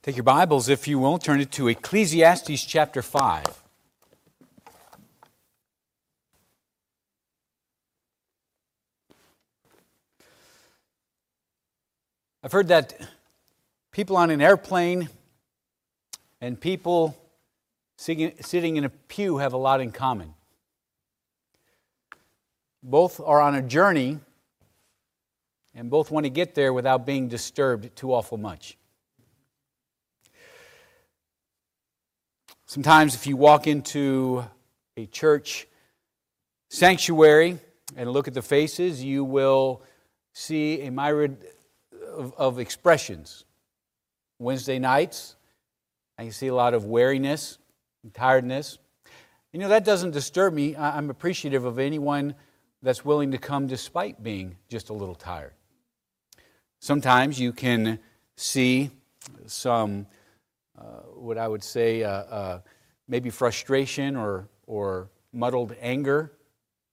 Take your Bibles, if you will, turn it to Ecclesiastes chapter 5. I've heard that people on an airplane and people sitting in a pew have a lot in common. Both are on a journey and both want to get there without being disturbed too awful much. Sometimes, if you walk into a church sanctuary and look at the faces, you will see a myriad of, of expressions. Wednesday nights, I see a lot of weariness and tiredness. You know, that doesn't disturb me. I'm appreciative of anyone that's willing to come despite being just a little tired. Sometimes you can see some what I would say uh, uh, maybe frustration or, or muddled anger.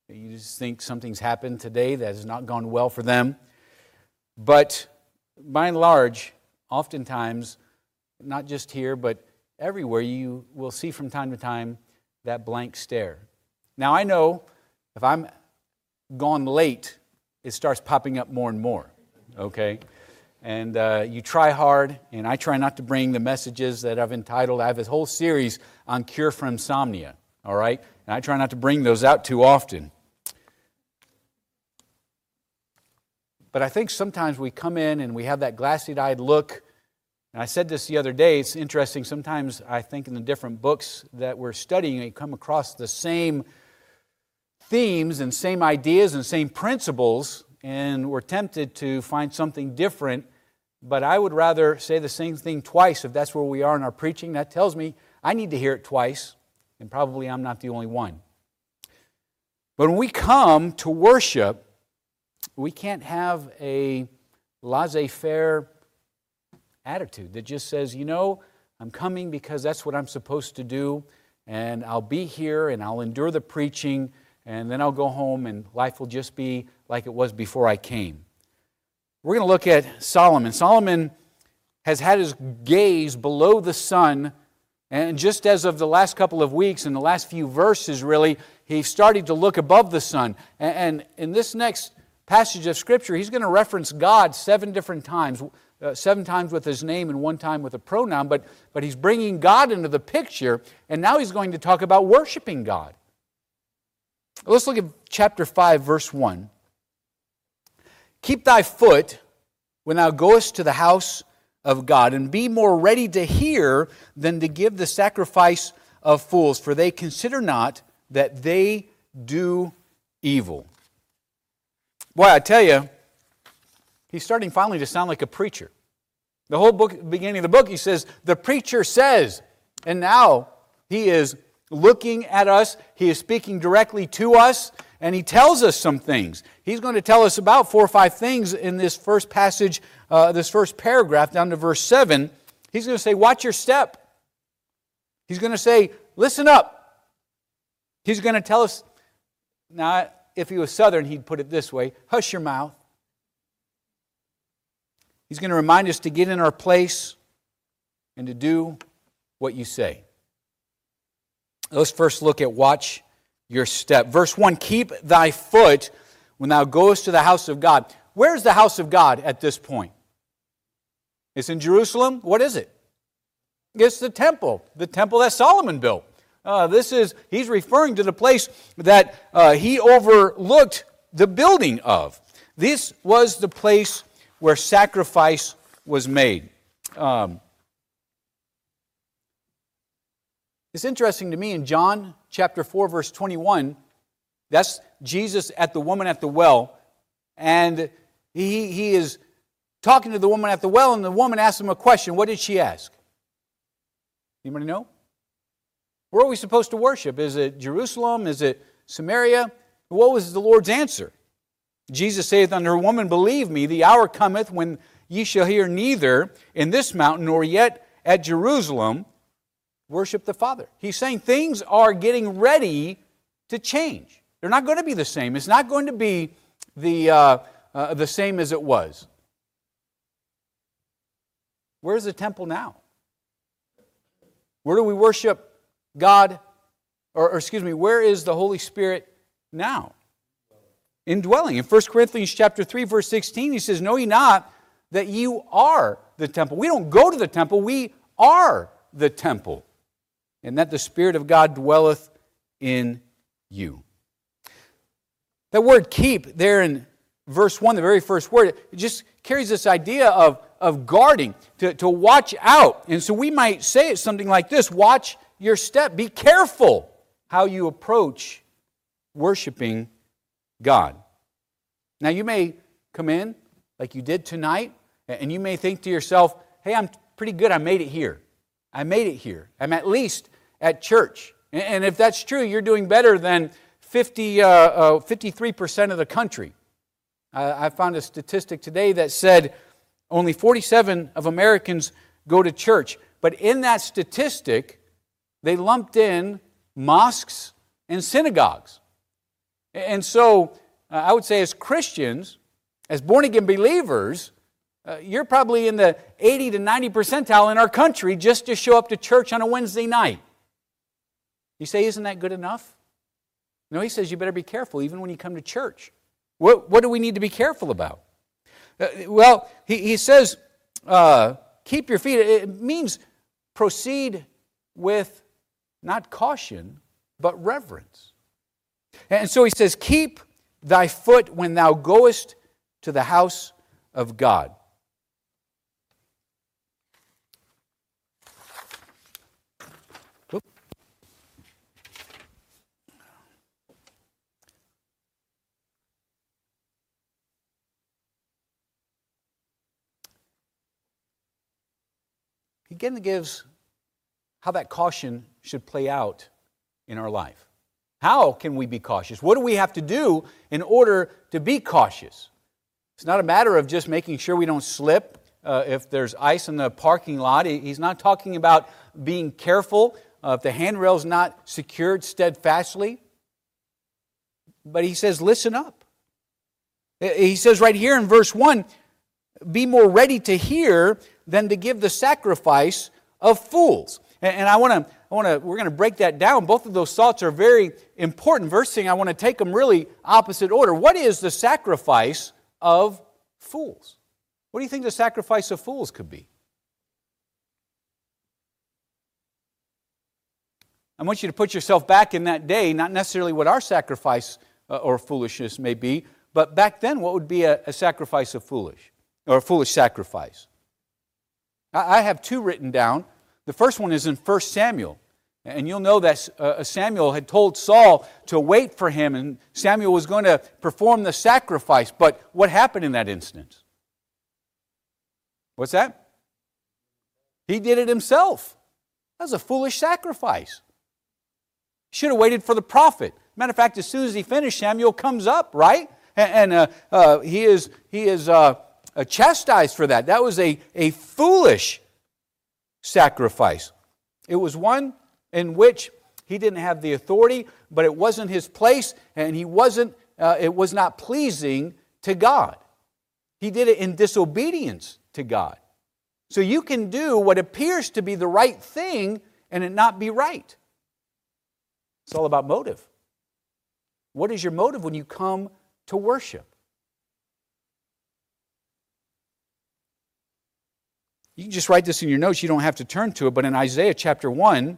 You just think something's happened today that has not gone well for them. But by and large, oftentimes, not just here, but everywhere, you will see from time to time that blank stare. Now, I know if I'm gone late, it starts popping up more and more, okay? And uh, you try hard, and I try not to bring the messages that I've entitled. I have this whole series on cure for insomnia, all right? And I try not to bring those out too often. But I think sometimes we come in and we have that glassy eyed look. And I said this the other day, it's interesting. Sometimes I think in the different books that we're studying, we come across the same themes and same ideas and same principles, and we're tempted to find something different but I would rather say the same thing twice if that's where we are in our preaching. That tells me I need to hear it twice, and probably I'm not the only one. But when we come to worship, we can't have a laissez faire attitude that just says, you know, I'm coming because that's what I'm supposed to do, and I'll be here and I'll endure the preaching, and then I'll go home and life will just be like it was before I came. We're going to look at Solomon. Solomon has had his gaze below the sun, and just as of the last couple of weeks, in the last few verses, really, he's starting to look above the sun. And in this next passage of Scripture, he's going to reference God seven different times. Uh, seven times with his name and one time with a pronoun, but, but he's bringing God into the picture, and now he's going to talk about worshiping God. Let's look at chapter 5, verse 1. Keep thy foot when thou goest to the house of God, and be more ready to hear than to give the sacrifice of fools, for they consider not that they do evil. Boy, I tell you, he's starting finally to sound like a preacher. The whole book, beginning of the book, he says, The preacher says. And now he is looking at us, he is speaking directly to us, and he tells us some things. He's going to tell us about four or five things in this first passage, uh, this first paragraph down to verse 7. He's going to say, Watch your step. He's going to say, Listen up. He's going to tell us, now, if he was southern, he'd put it this way hush your mouth. He's going to remind us to get in our place and to do what you say. Let's first look at watch your step. Verse 1 Keep thy foot when thou goest to the house of God. Where's the house of God at this point? It's in Jerusalem. What is it? It's the temple, the temple that Solomon built. Uh, this is, he's referring to the place that uh, he overlooked the building of. This was the place where sacrifice was made. Um, it's interesting to me in John chapter 4, verse 21, that's Jesus at the woman at the well. And he, he is talking to the woman at the well, and the woman asks him a question. What did she ask? Anybody know? Where are we supposed to worship? Is it Jerusalem? Is it Samaria? What was the Lord's answer? Jesus saith unto her, Woman, believe me, the hour cometh when ye shall hear neither in this mountain nor yet at Jerusalem worship the Father. He's saying things are getting ready to change. They're not going to be the same. It's not going to be the, uh, uh, the same as it was. Where's the temple now? Where do we worship God? Or, or excuse me, where is the Holy Spirit now? Indwelling. In 1 Corinthians chapter 3, verse 16, he says, Know ye not that you are the temple. We don't go to the temple, we are the temple. And that the Spirit of God dwelleth in you. That word keep there in verse 1, the very first word, it just carries this idea of, of guarding, to, to watch out. And so we might say it something like this watch your step, be careful how you approach worshiping God. Now, you may come in like you did tonight, and you may think to yourself, hey, I'm pretty good. I made it here. I made it here. I'm at least at church. And if that's true, you're doing better than 50, uh, uh, 53% of the country. I found a statistic today that said only 47 of Americans go to church. But in that statistic, they lumped in mosques and synagogues. And so uh, I would say, as Christians, as born again believers, uh, you're probably in the 80 to 90 percentile in our country just to show up to church on a Wednesday night. You say, isn't that good enough? No, he says you better be careful even when you come to church. What, what do we need to be careful about? Uh, well, he, he says, uh, keep your feet. It means proceed with not caution, but reverence. And so he says, keep thy foot when thou goest to the house of God. He again gives how that caution should play out in our life. How can we be cautious? What do we have to do in order to be cautious? It's not a matter of just making sure we don't slip uh, if there's ice in the parking lot. He's not talking about being careful uh, if the handrail's not secured steadfastly. But he says, listen up. He says right here in verse 1 be more ready to hear than to give the sacrifice of fools. And I want to, I want to, we're going to break that down. Both of those thoughts are very important. Verse thing, I want to take them really opposite order. What is the sacrifice of fools? What do you think the sacrifice of fools could be? I want you to put yourself back in that day, not necessarily what our sacrifice uh, or foolishness may be, but back then, what would be a, a sacrifice of foolish or a foolish sacrifice? I have two written down. The first one is in 1 Samuel. And you'll know that uh, Samuel had told Saul to wait for him, and Samuel was going to perform the sacrifice. But what happened in that instance? What's that? He did it himself. That was a foolish sacrifice. Should have waited for the prophet. Matter of fact, as soon as he finished, Samuel comes up, right? And, uh, uh, he is, he is uh, uh, chastised for that. That was a, a foolish sacrifice. It was one in which he didn't have the authority, but it wasn't his place, and he wasn't, uh, it was not pleasing to God. He did it in disobedience to God. So you can do what appears to be the right thing and it not be right. It's all about motive. What is your motive when you come to worship? You can just write this in your notes. You don't have to turn to it. But in Isaiah chapter 1,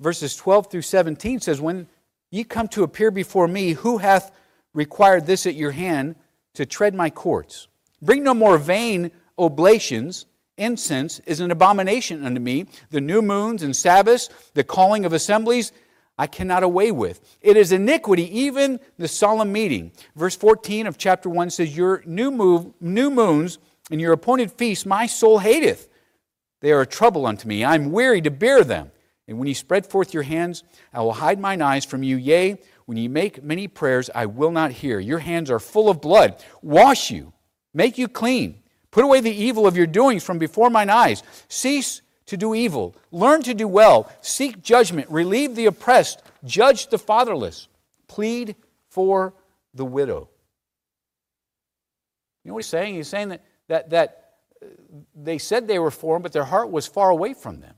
verses 12 through 17 says, When ye come to appear before me, who hath required this at your hand to tread my courts? Bring no more vain oblations. Incense is an abomination unto me. The new moons and Sabbaths, the calling of assemblies, I cannot away with. It is iniquity, even the solemn meeting. Verse 14 of chapter 1 says, Your new, move, new moons and your appointed feasts my soul hateth. They are a trouble unto me. I am weary to bear them. And when ye spread forth your hands, I will hide mine eyes from you. Yea, when ye make many prayers, I will not hear. Your hands are full of blood. Wash you, make you clean. Put away the evil of your doings from before mine eyes. Cease to do evil. Learn to do well. Seek judgment. Relieve the oppressed. Judge the fatherless. Plead for the widow. You know what he's saying? He's saying that that, that uh, they said they were for him, but their heart was far away from them.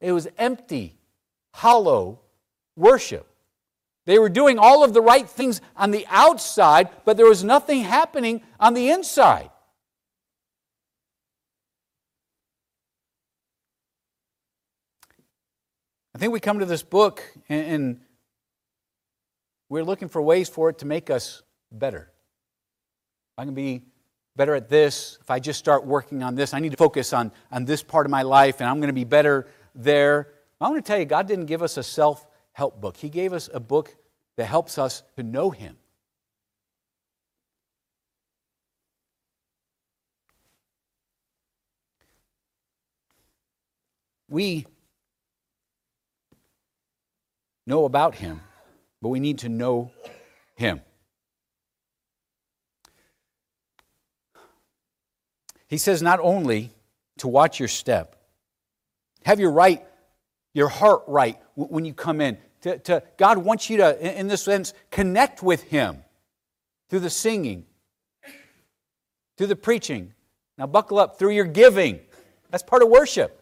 It was empty, hollow worship. They were doing all of the right things on the outside, but there was nothing happening on the inside. I think we come to this book and, we're looking for ways for it to make us better. I can be better at this. If I just start working on this, I need to focus on, on this part of my life and I'm going to be better there. I want to tell you, God didn't give us a self help book, He gave us a book that helps us to know Him. We know about Him, but we need to know Him. He says not only to watch your step, have your right, your heart right when you come in. To, to, God wants you to, in this sense, connect with Him through the singing, through the preaching. Now, buckle up through your giving. That's part of worship.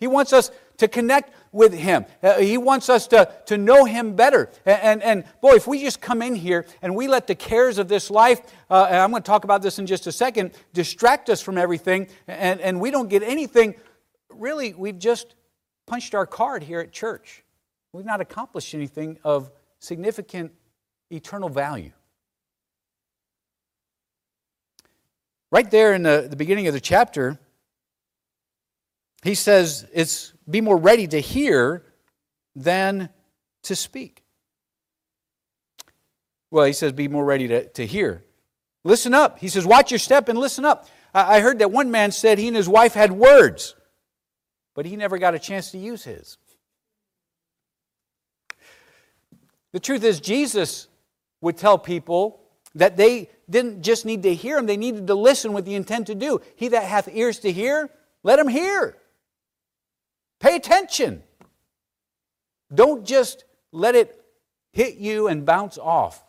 He wants us to connect with Him. Uh, he wants us to, to know Him better. And, and, and, boy, if we just come in here and we let the cares of this life, uh, and I'm going to talk about this in just a second, distract us from everything, and, and we don't get anything, really, we've just punched our card here at church. We've not accomplished anything of significant eternal value. Right there in the, the beginning of the chapter, he says it's be more ready to hear than to speak. Well, he says be more ready to, to hear. Listen up. He says, watch your step and listen up. I, I heard that one man said he and his wife had words, but he never got a chance to use his. The truth is, Jesus would tell people that they didn't just need to hear him, they needed to listen with the intent to do. He that hath ears to hear, let him hear. Pay attention. Don't just let it hit you and bounce off.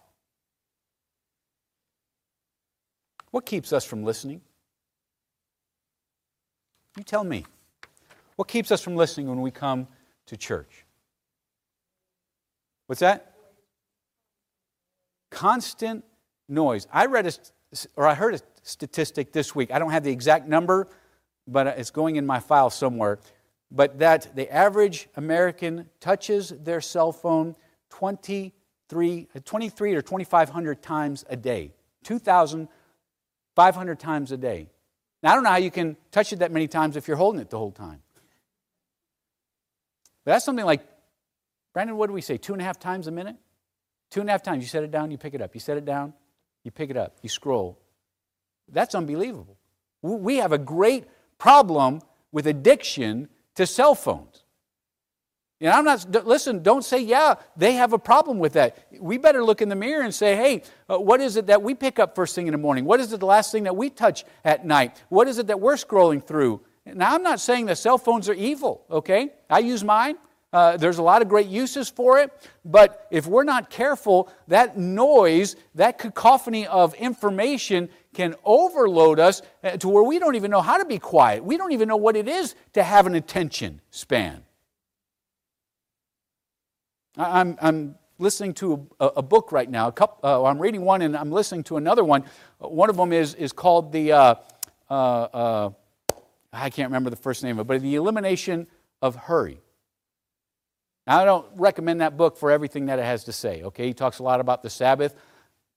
What keeps us from listening? You tell me. What keeps us from listening when we come to church? What's that? Constant noise. I read a, or I heard a statistic this week. I don't have the exact number, but it's going in my file somewhere but that the average American touches their cell phone 23, 23 or 2,500 times a day. 2,500 times a day. Now, I don't know how you can touch it that many times if you're holding it the whole time. But that's something like, Brandon, what do we say? Two and a half times a minute? Two and a half times. You set it down, you pick it up. You set it down, you pick it up. You scroll. That's unbelievable. We have a great problem with addiction to cell phones. You know, I'm not, listen, don't say, yeah, they have a problem with that. We better look in the mirror and say, hey, uh, what is it that we pick up first thing in the morning? What is it the last thing that we touch at night? What is it that we're scrolling through? Now, I'm not saying that cell phones are evil, okay? I use mine. Uh, there's a lot of great uses for it, but if we're not careful, that noise, that cacophony of information can overload us uh, to where we don't even know how to be quiet. We don't even know what it is to have an attention span. I'm, I'm listening to a, a book right now. Couple, uh, I'm reading one and I'm listening to another one. One of them is, is called the, uh, uh, uh I can't remember the first name of it, but The Elimination of Hurry. Now, I don't recommend that book for everything that it has to say, okay? He talks a lot about the Sabbath.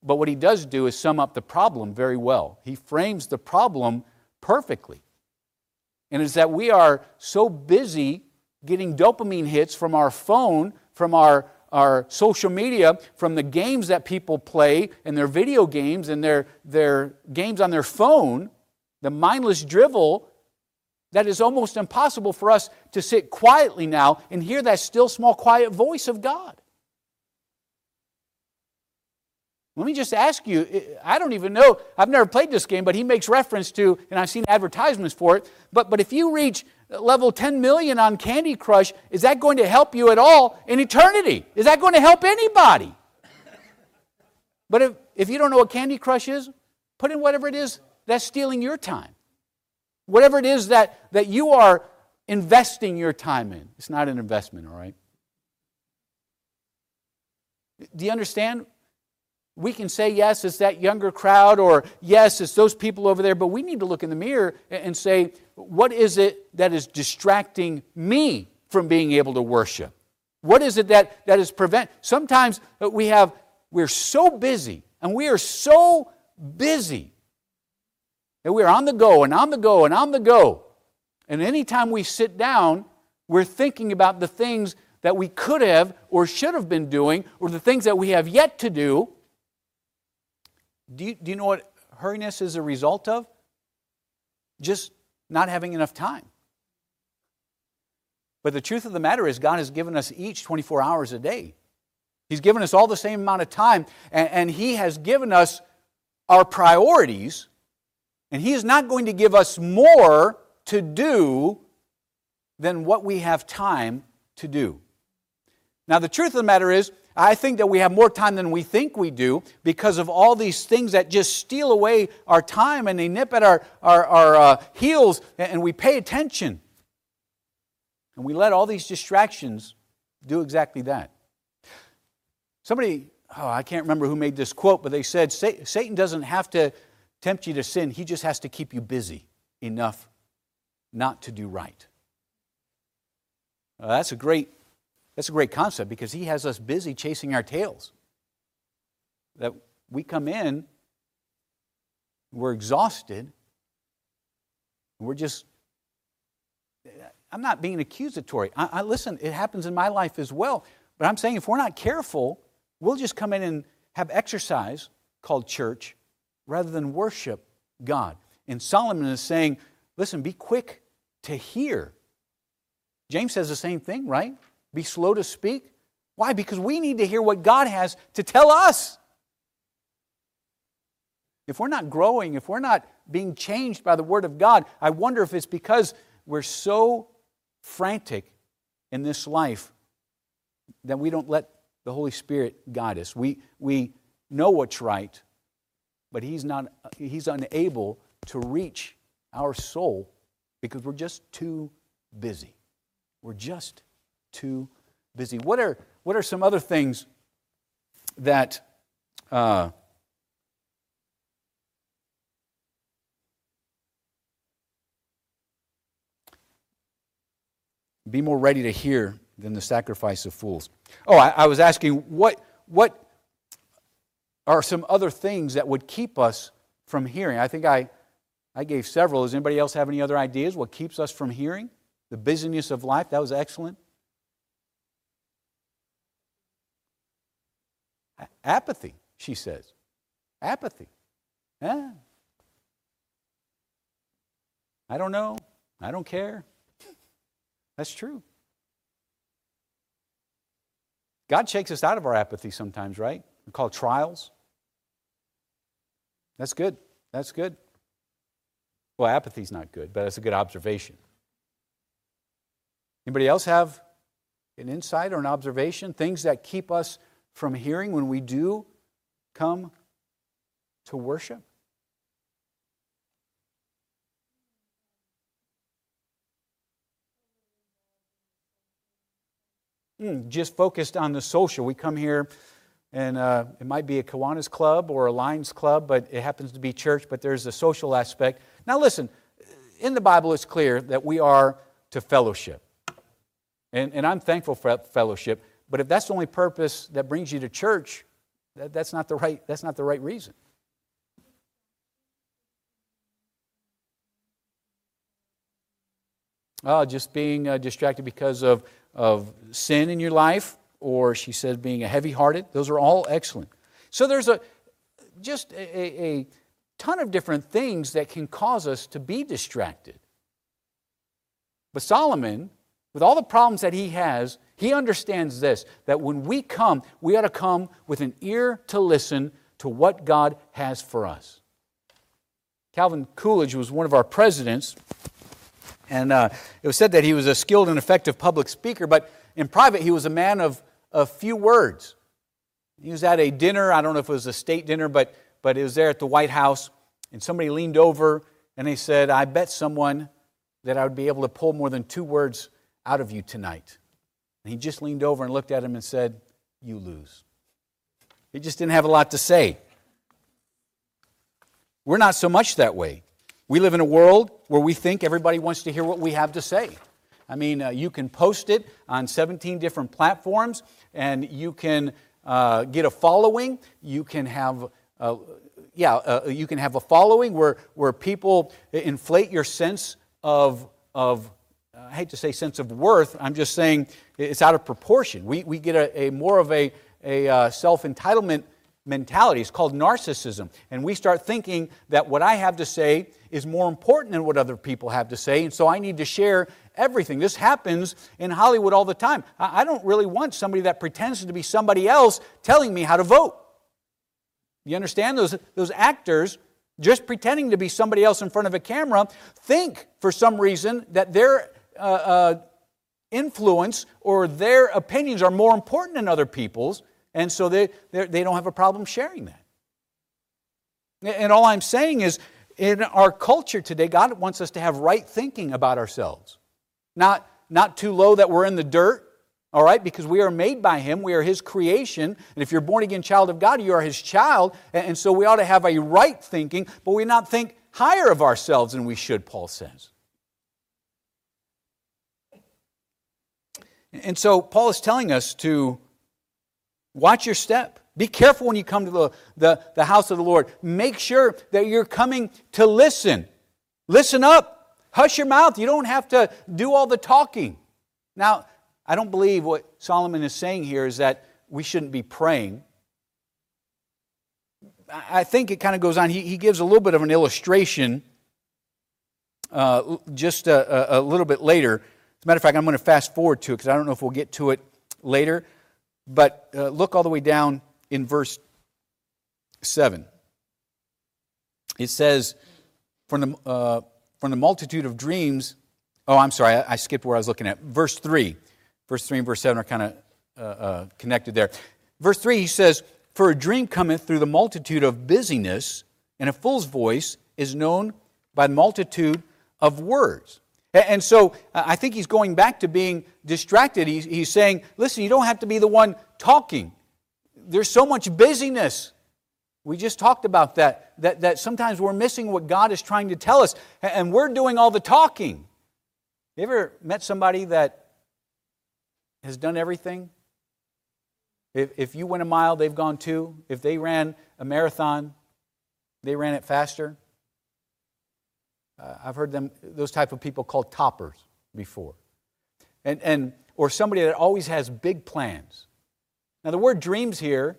But what he does do is sum up the problem very well. He frames the problem perfectly. And it's that we are so busy getting dopamine hits from our phone, from our, our social media, from the games that people play and their video games and their, their games on their phone, the mindless drivel, that is almost impossible for us to sit quietly now and hear that still small, quiet voice of God. Let me just ask you I don't even know, I've never played this game, but he makes reference to, and I've seen advertisements for it. But, but if you reach uh, level 10 million on Candy Crush, is that going to help you at all in eternity? Is that going to help anybody? But if, if you don't know what Candy Crush is, put in whatever it is that's stealing your time. Whatever it is that, that you are investing your time in. It's not an investment, all right? Do you understand? We can say, yes, it's that younger crowd, or yes, it's those people over there, but we need to look in the mirror and say, what is it that is distracting me from being able to worship? What is it that, that is prevent? Sometimes uh, we have, we're so busy, and we are so busy that we're on the go and on the go and on the go. And anytime we sit down, we're thinking about the things that we could have or should have been doing, or the things that we have yet to do. Do you, do you know what hurriness is a result of? Just not having enough time. But the truth of the matter is, God has given us each 24 hours a day. He's given us all the same amount of time, and, and He has given us our priorities, and He is not going to give us more to do than what we have time to do. Now, the truth of the matter is, I think that we have more time than we think we do because of all these things that just steal away our time and they nip at our, our, our uh, heels and we pay attention. And we let all these distractions do exactly that. Somebody, oh, I can't remember who made this quote, but they said Satan doesn't have to tempt you to sin, he just has to keep you busy enough not to do right. that's a great that's a great concept because he has us busy chasing our tails. That we come in, we're exhausted, we're just. I'm not being accusatory. I, I, listen, it happens in my life as well. But I'm saying if we're not careful, we'll just come in and have exercise called church rather than worship God. And Solomon is saying, listen, be quick to hear. James says the same thing, right? Be slow to speak. Why? Because we need to hear what God has to tell us. If we're not growing, if we're not being changed by the Word of God, I wonder if it's because we're so frantic in this life that we don't let the Holy Spirit guide us. We, we know what's right, but he's, not, he's unable to reach our soul because we're just too busy. We're just too busy. What are, what are some other things that uh, be more ready to hear than the sacrifice of fools? Oh, I, I was asking what, what are some other things that would keep us from hearing? I think I, I gave several. Does anybody else have any other ideas? What keeps us from hearing? The busyness of life, that was excellent. Apathy, she says. Apathy. Yeah. I don't know. I don't care. That's true. God shakes us out of our apathy sometimes, right? We call trials. That's good. That's good. Well, apathy's not good, but that's a good observation. Anybody else have an insight or an observation? Things that keep us from hearing when we do come to worship? Mm, just focused on the social. We come here, and uh, it might be a Kiwanis club or a Lions club, but it happens to be church, but there's a social aspect. Now, listen, in the Bible, it's clear that we are to fellowship. And, and I'm thankful for fellowship. But if that's the only purpose that brings you to church, that, that's, not the right, that's not the right reason. Oh, just being uh, distracted because of, of sin in your life, or she says being a heavy hearted. Those are all excellent. So there's a just a, a ton of different things that can cause us to be distracted. But Solomon, with all the problems that he has, he understands this that when we come, we ought to come with an ear to listen to what God has for us. Calvin Coolidge was one of our presidents, and uh, it was said that he was a skilled and effective public speaker, but in private, he was a man of, of few words. He was at a dinner, I don't know if it was a state dinner, but, but it was there at the White House, and somebody leaned over and they said, I bet someone that I would be able to pull more than two words out of you tonight. And he just leaned over and looked at him and said, You lose. He just didn't have a lot to say. We're not so much that way. We live in a world where we think everybody wants to hear what we have to say. I mean, uh, you can post it on 17 different platforms, and you can uh, get a following. You can have, uh, yeah, uh, you can have a following where, where people inflate your sense of, of I hate to say sense of worth. I'm just saying it's out of proportion. We, we get a, a more of a, a uh, self entitlement mentality. It's called narcissism. And we start thinking that what I have to say is more important than what other people have to say, and so I need to share everything. This happens in Hollywood all the time. I don't really want somebody that pretends to be somebody else telling me how to vote. You understand? Those, those actors just pretending to be somebody else in front of a camera think for some reason that their uh, uh, influence or their opinions are more important than other people's and so they, they don't have a problem sharing that. And all I'm saying is, in our culture today, God wants us to have right thinking about ourselves. Not, not too low that we're in the dirt, all right, because we are made by Him. We are His creation. And if you're born again child of God, you are His child. And so we ought to have a right thinking, but we not think higher of ourselves than we should, Paul says. And so Paul is telling us to Watch your step. Be careful when you come to the, the, the house of the Lord. Make sure that you're coming to listen. Listen up. Hush your mouth. You don't have to do all the talking. Now, I don't believe what Solomon is saying here is that we shouldn't be praying. I think it kind of goes on. He, he gives a little bit of an illustration uh, just a, a, little bit later. A matter of fact, I'm going to fast forward to it because I don't know if we'll get to it later. But uh, look all the way down in verse 7. It says, from the, uh, from the multitude of dreams, oh, I'm sorry, I, I, skipped where I was looking at. Verse 3. Verse 3 and verse 7 are kind of uh, uh, connected there. Verse 3, he says, For a dream cometh through the multitude of busyness, and a fool's voice is known by the multitude of words. And so uh, I think he's going back to being distracted. He's, he's saying, listen, you don't have to be the one talking. There's so much busyness. We just talked about that, that, that sometimes we're missing what God is trying to tell us, and we're doing all the talking. You ever met somebody that has done everything? If, if you went a mile, they've gone two. If they ran a marathon, they ran it faster. Uh, I've heard them, those type of people called toppers before. And, and, or somebody that always has big plans. Now, the word dreams here,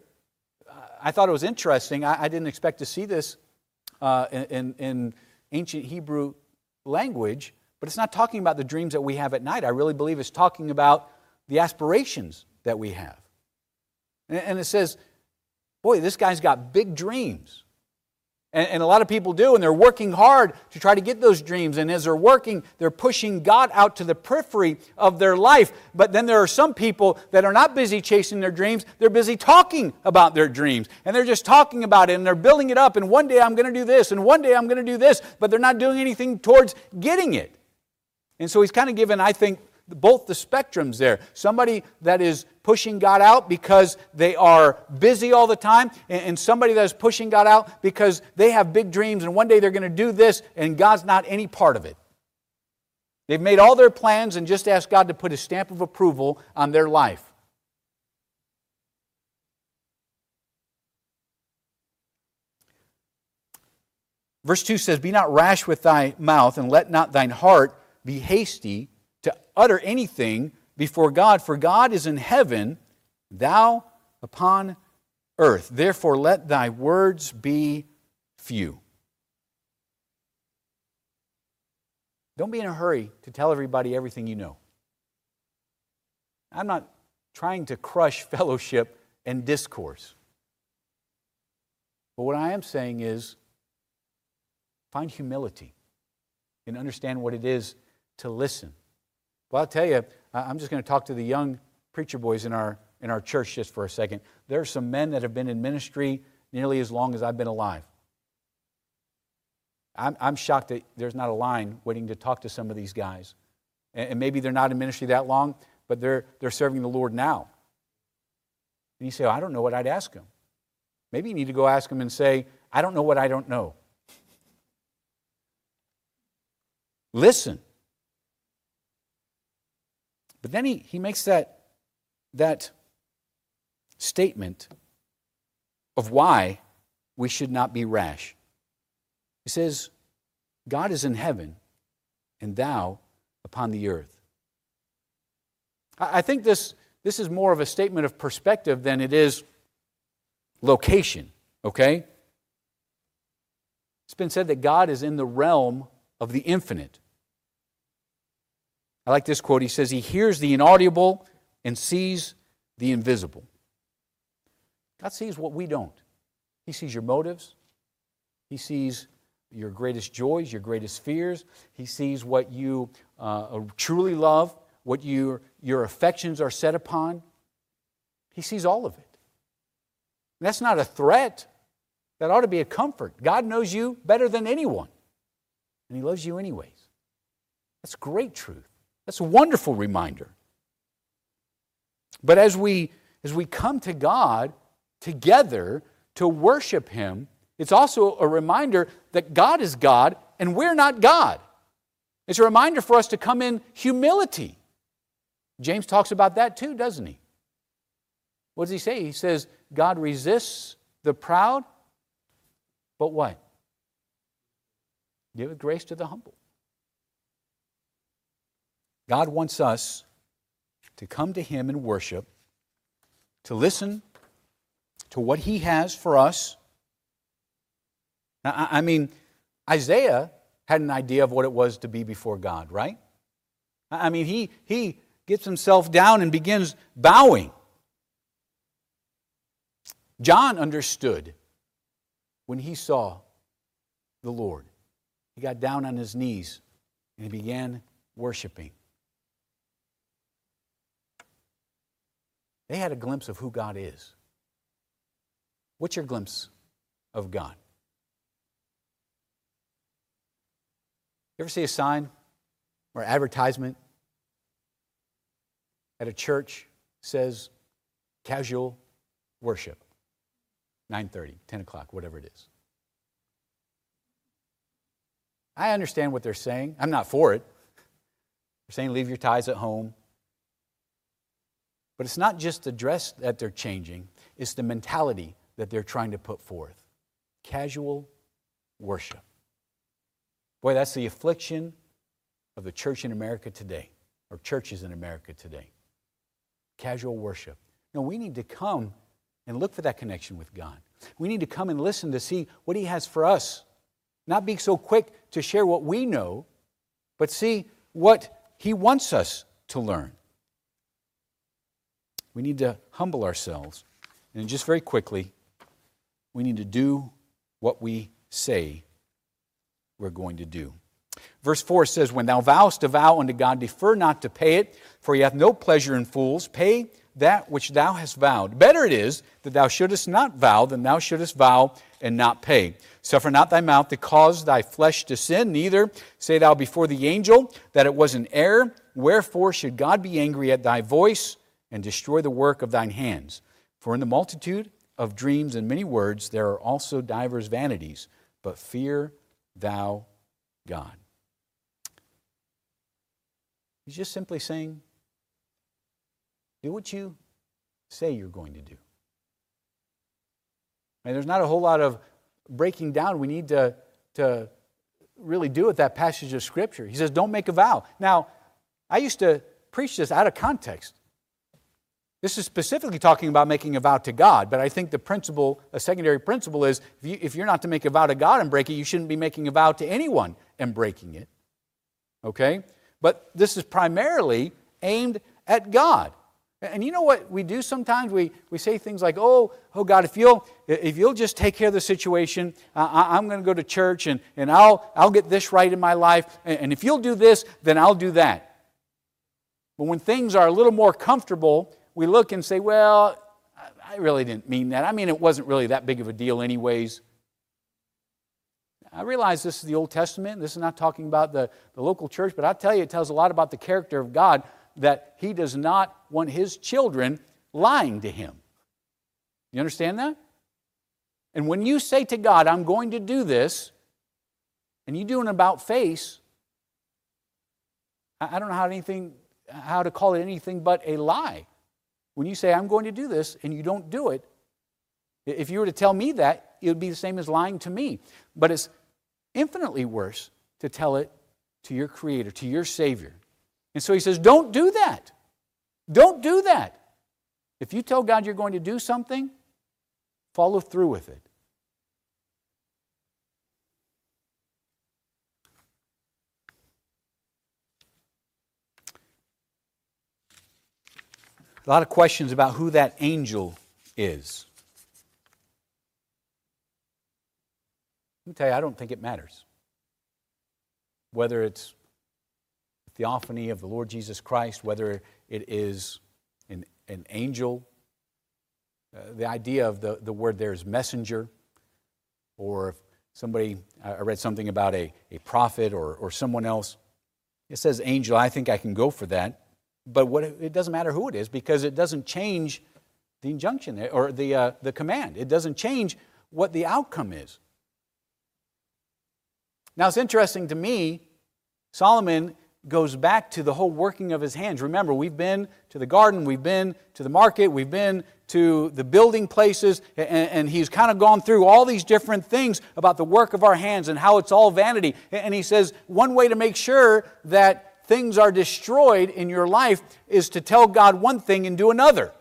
I thought it was interesting. I, I didn't expect to see this uh, in, in ancient Hebrew language, but it's not talking about the dreams that we have at night. I really believe it's talking about the aspirations that we have. And, and it says, boy, this guy's got big dreams. And, and, a lot of people do, and they're working hard to try to get those dreams. And as they're working, they're pushing God out to the periphery of their life. But then there are some people that are not busy chasing their dreams, they're busy talking about their dreams. And they're just talking about it, and they're building it up. And one day I'm going to do this, and one day I'm going to do this, but they're not doing anything towards getting it. And so he's kind of given, I think, both the spectrums there. Somebody that is pushing God out because they are busy all the time, and somebody that is pushing God out because they have big dreams and one day they're going to do this and God's not any part of it. They've made all their plans and just asked God to put a stamp of approval on their life. Verse 2 says, Be not rash with thy mouth, and let not thine heart be hasty to utter anything before God, for God is in heaven, thou upon earth. Therefore, let thy words be few. Don't be in a hurry to tell everybody everything you know. I'm not trying to crush fellowship and discourse. But what I am saying is find humility and understand what it is to listen well, I'll tell you, I'm just going to talk to the young preacher boys in our, in our church just for a second. There are some men that have been in ministry nearly as long as I've been alive. I'm, I'm shocked that there's not a line waiting to talk to some of these guys. And, and maybe they're not in ministry that long, but they're, they're serving the Lord now. And you say, I don't know what I'd ask them. Maybe you need to go ask them and say, I don't know what I don't know. Listen. But then he, he makes that, that statement of why we should not be rash. He says, God is in heaven, and thou upon the earth. I think this, this is more of a statement of perspective than it is location, okay? It's been said that God is in the realm of the infinite. I like this quote. He says, He hears the inaudible and sees the invisible. God sees what we don't. He sees your motives, He sees your greatest joys, your greatest fears. He sees what you uh, truly love, what your, your affections are set upon. He sees all of it. That's not a threat. That ought to be a comfort. God knows you better than anyone, and He loves you anyways. That's great truth. That's a wonderful reminder. But as we, as we come to God together to worship Him, it's also a reminder that God is God and we're not God. It's a reminder for us to come in humility. James talks about that too, doesn't he? What does he say? He says, God resists the proud, but what? Give grace to the humble. God wants us to come to Him and worship, to listen to what He has for us. Now, I mean, Isaiah had an idea of what it was to be before God, right? I mean, he, he gets himself down and begins bowing. John understood when he saw the Lord. He got down on his knees and he began worshiping. They had a glimpse of who God is. What's your glimpse of God? You ever see a sign or advertisement at a church says casual worship? 9.30, 10 o'clock, whatever it is. I understand what they're saying. I'm not for it. They're saying leave your ties at home. But it's not just the dress that they're changing, it's the mentality that they're trying to put forth. Casual worship. Boy, that's the affliction of the church in America today, or churches in America today. Casual worship. No, we need to come and look for that connection with God. We need to come and listen to see what He has for us. Not be so quick to share what we know, but see what He wants us to learn. We need to humble ourselves. And just very quickly, we need to do what we say we're going to do. Verse 4 says, When thou vowest a vow unto God, defer not to pay it, for he hath no pleasure in fools. Pay that which thou hast vowed. Better it is that thou shouldest not vow than thou shouldest vow and not pay. Suffer not thy mouth to cause thy flesh to sin, neither say thou before the angel that it was an error. Wherefore should God be angry at thy voice and destroy the work of thine hands? For in the multitude of dreams and many words there are also divers vanities, but fear thou God. He's just simply saying, do what you say you're going to do. And there's not a whole lot of breaking down we need to, to really do with that passage of Scripture. He says, don't make a vow. Now, I used to preach this out of context. This is specifically talking about making a vow to God, but I think the principle, a secondary principle is if, you, you're not to make a vow to God and break it, you shouldn't be making a vow to anyone and breaking it. Okay? But this is primarily aimed at God. And you know what we do sometimes? We, we say things like, oh, oh God, if you'll, if you'll just take care of the situation, I, am going to go to church and, and I'll, I'll get this right in my life. And if you'll do this, then I'll do that. But when things are a little more comfortable, we look and say, well, I really didn't mean that. I mean, it wasn't really that big of a deal, anyways. I realize this is the Old Testament. This is not talking about the, the local church, but I tell you, it tells a lot about the character of God that He does not want His children lying to Him. You understand that? And when you say to God, I'm going to do this, and you do an about face, I don't know how, anything, how to call it anything but a lie. When you say, I'm going to do this, and you don't do it, if you were to tell me that, it would be the same as lying to me. But it's infinitely worse to tell it to your Creator, to your Savior. And so he says, Don't do that. Don't do that. If you tell God you're going to do something, follow through with it. A lot of questions about who that angel is. Let me tell you, I don't think it matters. Whether it's the theophany of the Lord Jesus Christ, whether it is an, an angel, uh, the idea of the, the word there is messenger, or if somebody, I read something about a, a prophet or, or someone else. It says angel, I think I can go for that. But what, it doesn't matter who it is because it doesn't change the injunction or the, uh, the command. It doesn't change what the outcome is. Now, it's interesting to me, Solomon goes back to the whole working of his hands. Remember, we've been to the garden, we've been to the market, we've been to the building places, and, and, he's kind of gone through all these different things about the work of our hands and how it's all vanity. And he says one way to make sure that things are destroyed in your life is to tell God one thing and do another.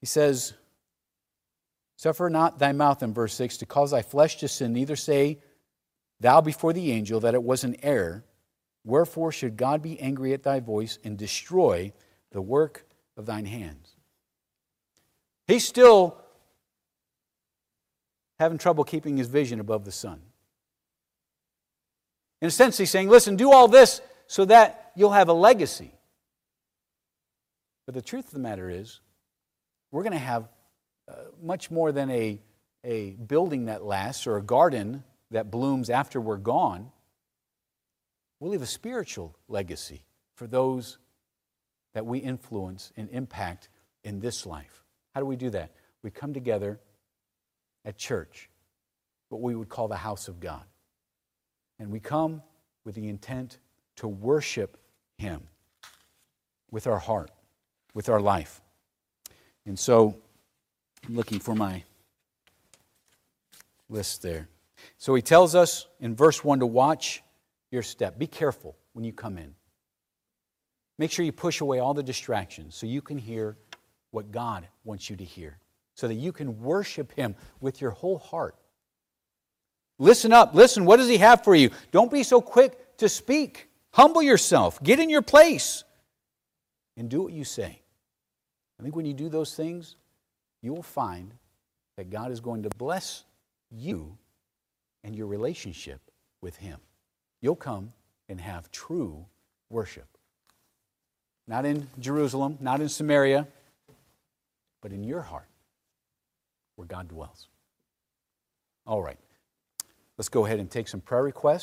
He says, Suffer not thy mouth in verse 6 to cause thy flesh to sin, neither say thou before the angel that it was an error. Wherefore should God be angry at thy voice and destroy the work of thine hands? He's still having trouble keeping his vision above the sun. In a sense, he's saying, listen, do all this so that you'll have a legacy. But the truth of the matter is, we're going to have uh, much more than a, a building that lasts or a garden that blooms after we're gone. We'll leave a spiritual legacy for those that we influence and impact in this life. How do we do that? We come together at church, what we would call the house of God. And we come with the intent to worship Him with our heart, with our life. And so, I'm looking for my list there. So, He tells us in verse 1 to watch your step. Be careful when you come in. Make sure you push away all the distractions so you can hear what God wants you to hear so that you can worship Him with your whole heart. Listen up. Listen, what does He have for you? Don't be so quick to speak. Humble yourself. Get in your place and do what you say. I think when you do those things, you will find that God is going to bless you and your relationship with Him. You'll come and have true worship. Not in Jerusalem, not in Samaria, but in your heart where God dwells. All right. Let's go ahead and take some prayer requests.